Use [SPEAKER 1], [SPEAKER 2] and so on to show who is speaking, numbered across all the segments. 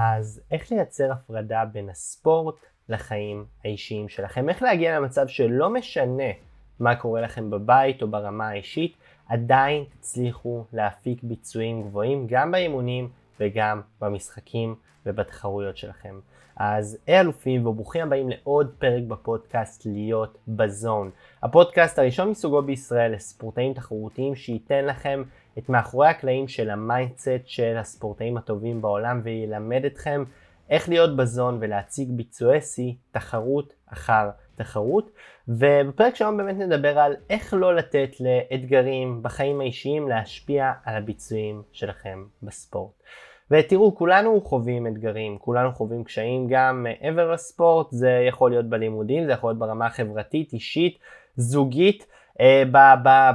[SPEAKER 1] אז איך לייצר הפרדה בין הספורט לחיים האישיים שלכם? איך להגיע למצב שלא משנה מה קורה לכם בבית או ברמה האישית, עדיין תצליחו להפיק ביצועים גבוהים גם באימונים וגם במשחקים ובתחרויות שלכם. אז היי אלופים וברוכים הבאים לעוד פרק בפודקאסט להיות בזון. הפודקאסט הראשון מסוגו בישראל לספורטאים תחרותיים שייתן לכם את מאחורי הקלעים של ה mindset של הספורטאים הטובים בעולם וילמד אתכם איך להיות ב zone ולהציג ביצועי שיא תחרות אחר תחרות. ובפרק שלנו באמת נדבר על איך לא לתת לאתגרים בחיים האישיים להשפיע על הביצועים שלכם בספורט. ותראו, כולנו חווים אתגרים, כולנו חווים קשיים גם מעבר לספורט, זה יכול להיות בלימודים, זה יכול להיות ברמה החברתית, אישית, זוגית, אה,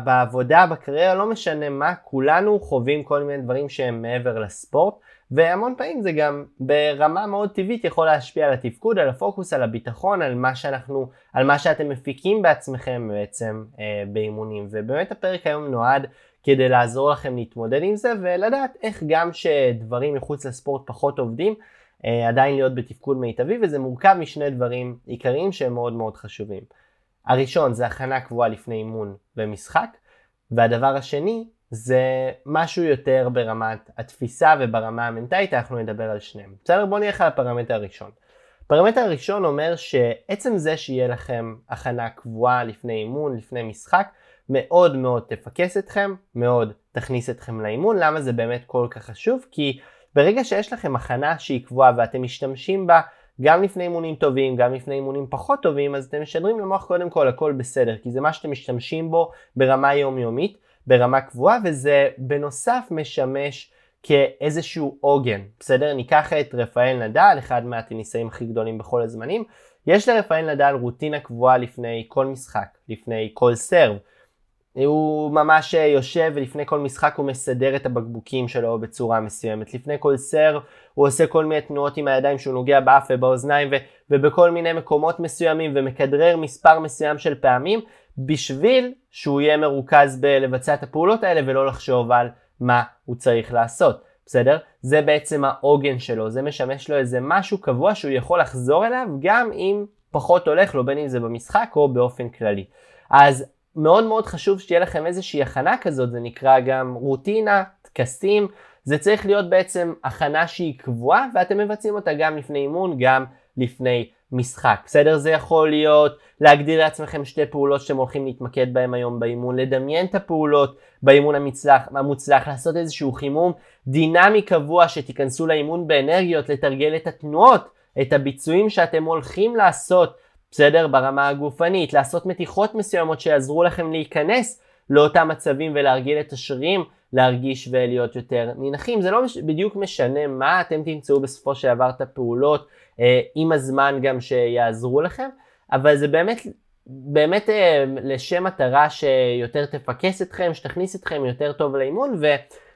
[SPEAKER 1] בעבודה, בקריירה, לא משנה מה, כולנו חווים כל מיני דברים שהם מעבר לספורט, והמון פעמים זה גם ברמה מאוד טבעית יכול להשפיע על התפקוד, על הפוקוס, על הביטחון, על מה שאנחנו, על מה שאתם מפיקים בעצמכם בעצם אה, באימונים, ובאמת הפרק היום נועד כדי לעזור לכם להתמודד עם זה ולדעת איך גם שדברים מחוץ לספורט פחות עובדים, אה, עדיין להיות בתפקוד מיטבי, וזה מורכב משני דברים עיקריים שהם מאוד מאוד חשובים. הראשון זה הכנה קבועה לפני אימון ומשחק, והדבר השני זה משהו יותר ברמת התפיסה וברמה המנטלית, אנחנו נדבר על שניהם. בסדר? בואו נלך על הפרמטר הראשון. הפרמטר הראשון אומר שעצם זה שיהיה לכם הכנה קבועה לפני אימון, לפני משחק, מאוד מאוד תפקס אתכם, מאוד תכניס אתכם לאימון. למה זה באמת כל כך חשוב? כי ברגע שיש לכם הכנה שהיא קבועה ואתם משתמשים בה גם לפני אימונים טובים, גם לפני אימונים פחות טובים, אז אתם משדרים למוח קודם כל הכל בסדר, כי זה מה שאתם משתמשים בו ברמה יומיומית, ברמה קבועה, וזה בנוסף משמש כאיזשהו עוגן, בסדר? ניקח את רפאל נדל, אחד מהטניסאים הכי גדולים בכל הזמנים, יש לרפאל נדל רוטינה קבועה לפני כל משחק, לפני כל סרב. הוא ממש יושב ולפני כל משחק הוא מסדר את הבקבוקים שלו בצורה מסוימת. לפני כל סר הוא עושה כל מיני תנועות עם הידיים שהוא נוגע באף ובאוזניים ו- ובכל מיני מקומות מסוימים ומכדרר מספר מסוים של פעמים בשביל שהוא יהיה מרוכז בלבצע את הפעולות האלה ולא לחשוב על מה הוא צריך לעשות. בסדר? זה בעצם העוגן שלו, זה משמש לו איזה משהו קבוע שהוא יכול לחזור אליו גם אם פחות הולך לו בין אם זה במשחק או באופן כללי. אז מאוד מאוד חשוב שתהיה לכם איזושהי הכנה כזאת, זה נקרא גם רוטינה, טקסים, זה צריך להיות בעצם הכנה שהיא קבועה ואתם מבצעים אותה גם לפני אימון, גם לפני משחק. בסדר? זה יכול להיות להגדיר לעצמכם שתי פעולות שאתם הולכים להתמקד בהן היום באימון, לדמיין את הפעולות באימון המצלח, המוצלח, לעשות איזשהו חימום דינמי קבוע שתיכנסו לאימון באנרגיות, לתרגל את התנועות, את הביצועים שאתם הולכים לעשות בסדר? ברמה הגופנית, לעשות מתיחות מסוימות שיעזרו לכם להיכנס לאותם מצבים ולהרגיל את השרירים, להרגיש ולהיות יותר נינחים. זה לא בדיוק משנה מה אתם תמצאו בסופו של דבר את הפעולות עם הזמן גם שיעזרו לכם, אבל זה באמת, באמת אה, לשם מטרה שיותר תפקס אתכם, שתכניס אתכם יותר טוב לאימון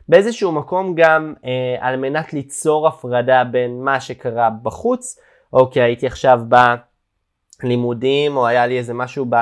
[SPEAKER 1] ובאיזשהו מקום גם אה, על מנת ליצור הפרדה בין מה שקרה בחוץ, אוקיי, הייתי עכשיו ב... לימודים, או היה לי איזה משהו ב,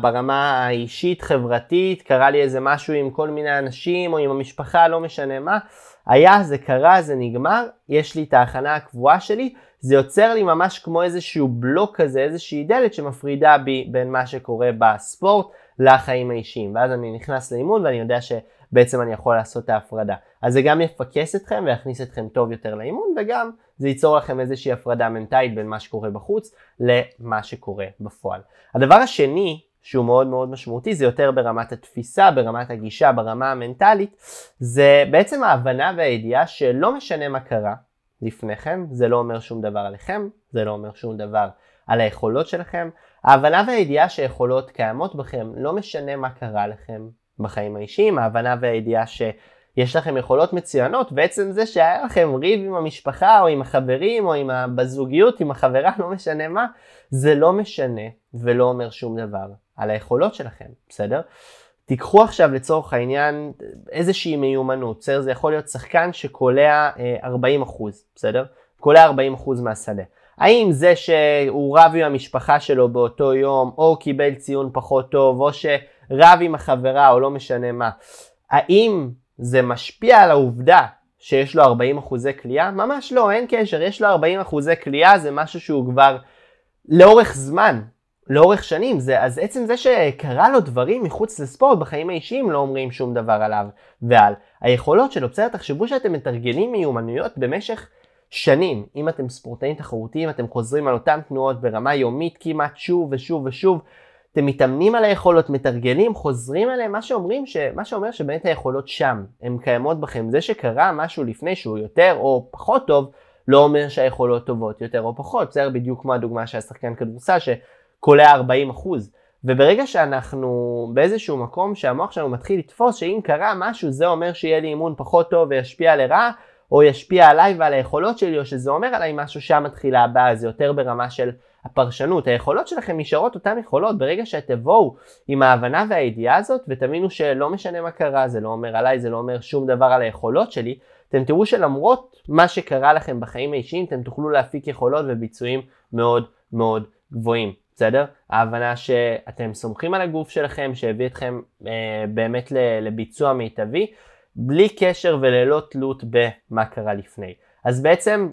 [SPEAKER 1] ברמה האישית, חברתית, קרה לי איזה משהו עם כל מיני אנשים, או עם המשפחה, לא משנה מה. היה, זה קרה, זה נגמר, יש לי את ההכנה הקבועה שלי, זה יוצר לי ממש כמו איזשהו בלוק כזה, איזושהי דלת שמפרידה בי בין מה שקורה בספורט לחיים האישיים. ואז אני נכנס לאימון ואני יודע שבעצם אני יכול לעשות את ההפרדה. אז זה גם יפקס אתכם ויכניס אתכם טוב יותר לאימון, וגם זה ייצור לכם איזושהי הפרדה מנטלית בין מה שקורה בחוץ למה שקורה בפועל. הדבר השני שהוא מאוד מאוד משמעותי, זה יותר ברמת התפיסה, ברמת הגישה, ברמה המנטלית, זה בעצם ההבנה והידיעה שלא משנה מה קרה לפני כן, זה לא אומר שום דבר עליכם, זה לא אומר שום דבר על היכולות שלכם. ההבנה והידיעה שיכולות קיימות בכם, לא משנה מה קרה לכם בחיים האישיים, ההבנה והידיעה ש... יש לכם יכולות מצוינות, בעצם זה שהיה לכם ריב עם המשפחה או עם החברים או עם בזוגיות, עם החברה, לא משנה מה, זה לא משנה ולא אומר שום דבר על היכולות שלכם, בסדר? תיקחו עכשיו לצורך העניין איזושהי מיומנות, בסדר? זה יכול להיות שחקן שקולע 40%, אה, בסדר? קולע 40% מהשדה. האם זה שהוא רב עם המשפחה שלו באותו יום, או קיבל ציון פחות טוב, או שרב עם החברה, או לא משנה מה, האם זה משפיע על העובדה שיש לו 40 אחוזי כליאה? ממש לא, אין קשר, יש לו 40 אחוזי כליאה זה משהו שהוא כבר לאורך זמן, לאורך שנים, זה, אז עצם זה שקרה לו דברים מחוץ לספורט בחיים האישיים לא אומרים שום דבר עליו ועל היכולות שלו. בסדר, תחשבו שאתם מתרגלים מיומנויות במשך שנים. אם אתם ספורטאים תחרותיים, אתם חוזרים על אותן תנועות ברמה יומית כמעט שוב ושוב ושוב. אתם מתאמנים על היכולות, מתרגלים, חוזרים עליהם, מה שאומרים, ש... מה שאומר שבאמת היכולות שם, הן קיימות בכם. זה שקרה משהו לפני שהוא יותר או פחות טוב, לא אומר שהיכולות טובות יותר או פחות. בסדר, בדיוק כמו הדוגמה של השחקן כדורסל שקולע 40 אחוז. וברגע שאנחנו באיזשהו מקום שהמוח שלנו מתחיל לתפוס שאם קרה משהו זה אומר שיהיה לי אימון פחות טוב וישפיע לרעה, או ישפיע עליי ועל היכולות שלי, או שזה אומר עליי משהו, שם מתחילה הבעיה, זה יותר ברמה של הפרשנות. היכולות שלכם נשארות אותן יכולות ברגע שתבואו עם ההבנה והידיעה הזאת, ותבינו שלא משנה מה קרה, זה לא אומר עליי, זה לא אומר שום דבר על היכולות שלי, אתם תראו שלמרות מה שקרה לכם בחיים האישיים, אתם תוכלו להפיק יכולות וביצועים מאוד מאוד גבוהים. בסדר? ההבנה שאתם סומכים על הגוף שלכם, שהביא אתכם אה, באמת לביצוע מיטבי, בלי קשר וללא תלות במה קרה לפני. אז בעצם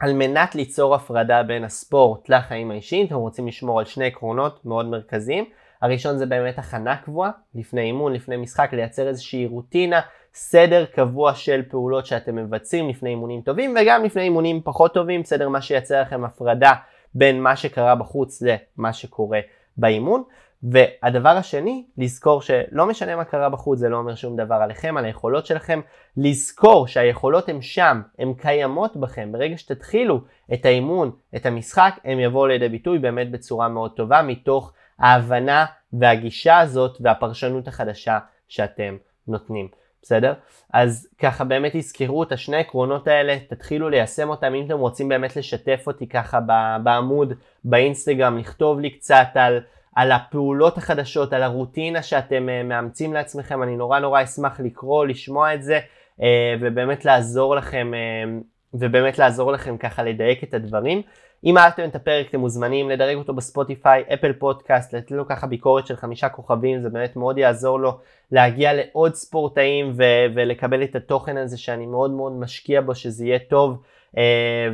[SPEAKER 1] על מנת ליצור הפרדה בין הספורט לחיים האישיים, אתם רוצים לשמור על שני עקרונות מאוד מרכזיים. הראשון זה באמת הכנה קבועה, לפני אימון, לפני משחק, לייצר איזושהי רוטינה, סדר קבוע של פעולות שאתם מבצעים לפני אימונים טובים וגם לפני אימונים פחות טובים, בסדר מה שייצר לכם הפרדה בין מה שקרה בחוץ למה שקורה באימון. והדבר השני, לזכור שלא משנה מה קרה בחוץ, זה לא אומר שום דבר עליכם, על היכולות שלכם. לזכור שהיכולות הן שם, הן קיימות בכם. ברגע שתתחילו את האימון, את המשחק, הם יבואו לידי ביטוי באמת בצורה מאוד טובה, מתוך ההבנה והגישה הזאת והפרשנות החדשה שאתם נותנים. בסדר? אז ככה באמת תזכרו את השני עקרונות האלה, תתחילו ליישם אותם, אם אתם רוצים באמת לשתף אותי ככה בעמוד, באינסטגרם, לכתוב לי קצת על, על הפעולות החדשות, על הרוטינה שאתם uh, מאמצים לעצמכם, אני נורא נורא אשמח לקרוא, לשמוע את זה, uh, ובאמת לעזור לכם, uh, ובאמת לעזור לכם ככה לדייק את הדברים. אם אהבתם את הפרק אתם מוזמנים לדרג אותו בספוטיפיי, אפל פודקאסט, לתת לו ככה ביקורת של חמישה כוכבים, זה באמת מאוד יעזור לו להגיע לעוד ספורטאים ו- ולקבל את התוכן הזה שאני מאוד מאוד משקיע בו, שזה יהיה טוב uh,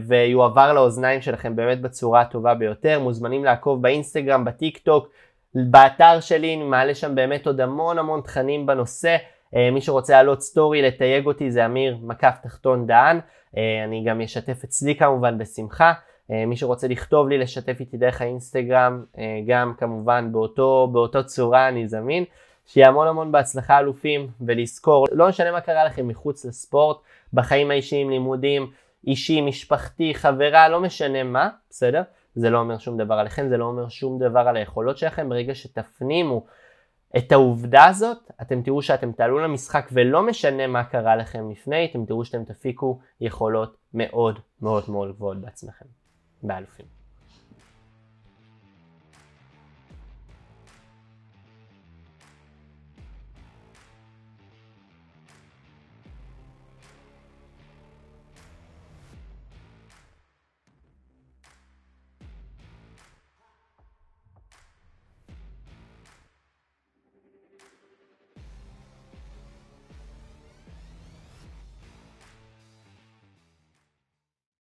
[SPEAKER 1] ויועבר לאוזניים שלכם באמת בצורה הטובה ביותר. מוזמנים לעקוב באינסטגרם, בטיק טוק, באתר שלי, אני מעלה שם באמת עוד המון המון תכנים בנושא. Uh, מי שרוצה לעלות סטורי, לתייג אותי, זה אמיר מקף תחתון דהן. Uh, אני גם אשתף אצלי כמובן בשמחה. אה, מי שרוצה לכתוב לי, לשתף איתי דרך האינסטגרם, אה, גם כמובן באותו, באותו צורה אני זמין. שיהיה המון המון בהצלחה אלופים, ולזכור, לא משנה מה קרה לכם מחוץ לספורט, בחיים האישיים, לימודים, אישי, משפחתי, חברה, לא משנה מה, בסדר? זה לא אומר שום דבר עליכם, זה לא אומר שום דבר על היכולות שלכם. ברגע שתפנימו את העובדה הזאת, אתם תראו שאתם תעלו למשחק ולא משנה מה קרה לכם לפני, אתם תראו שאתם תפיקו יכולות מאוד מאוד מאוד גבוהות בעצמכם. डॉल्फिन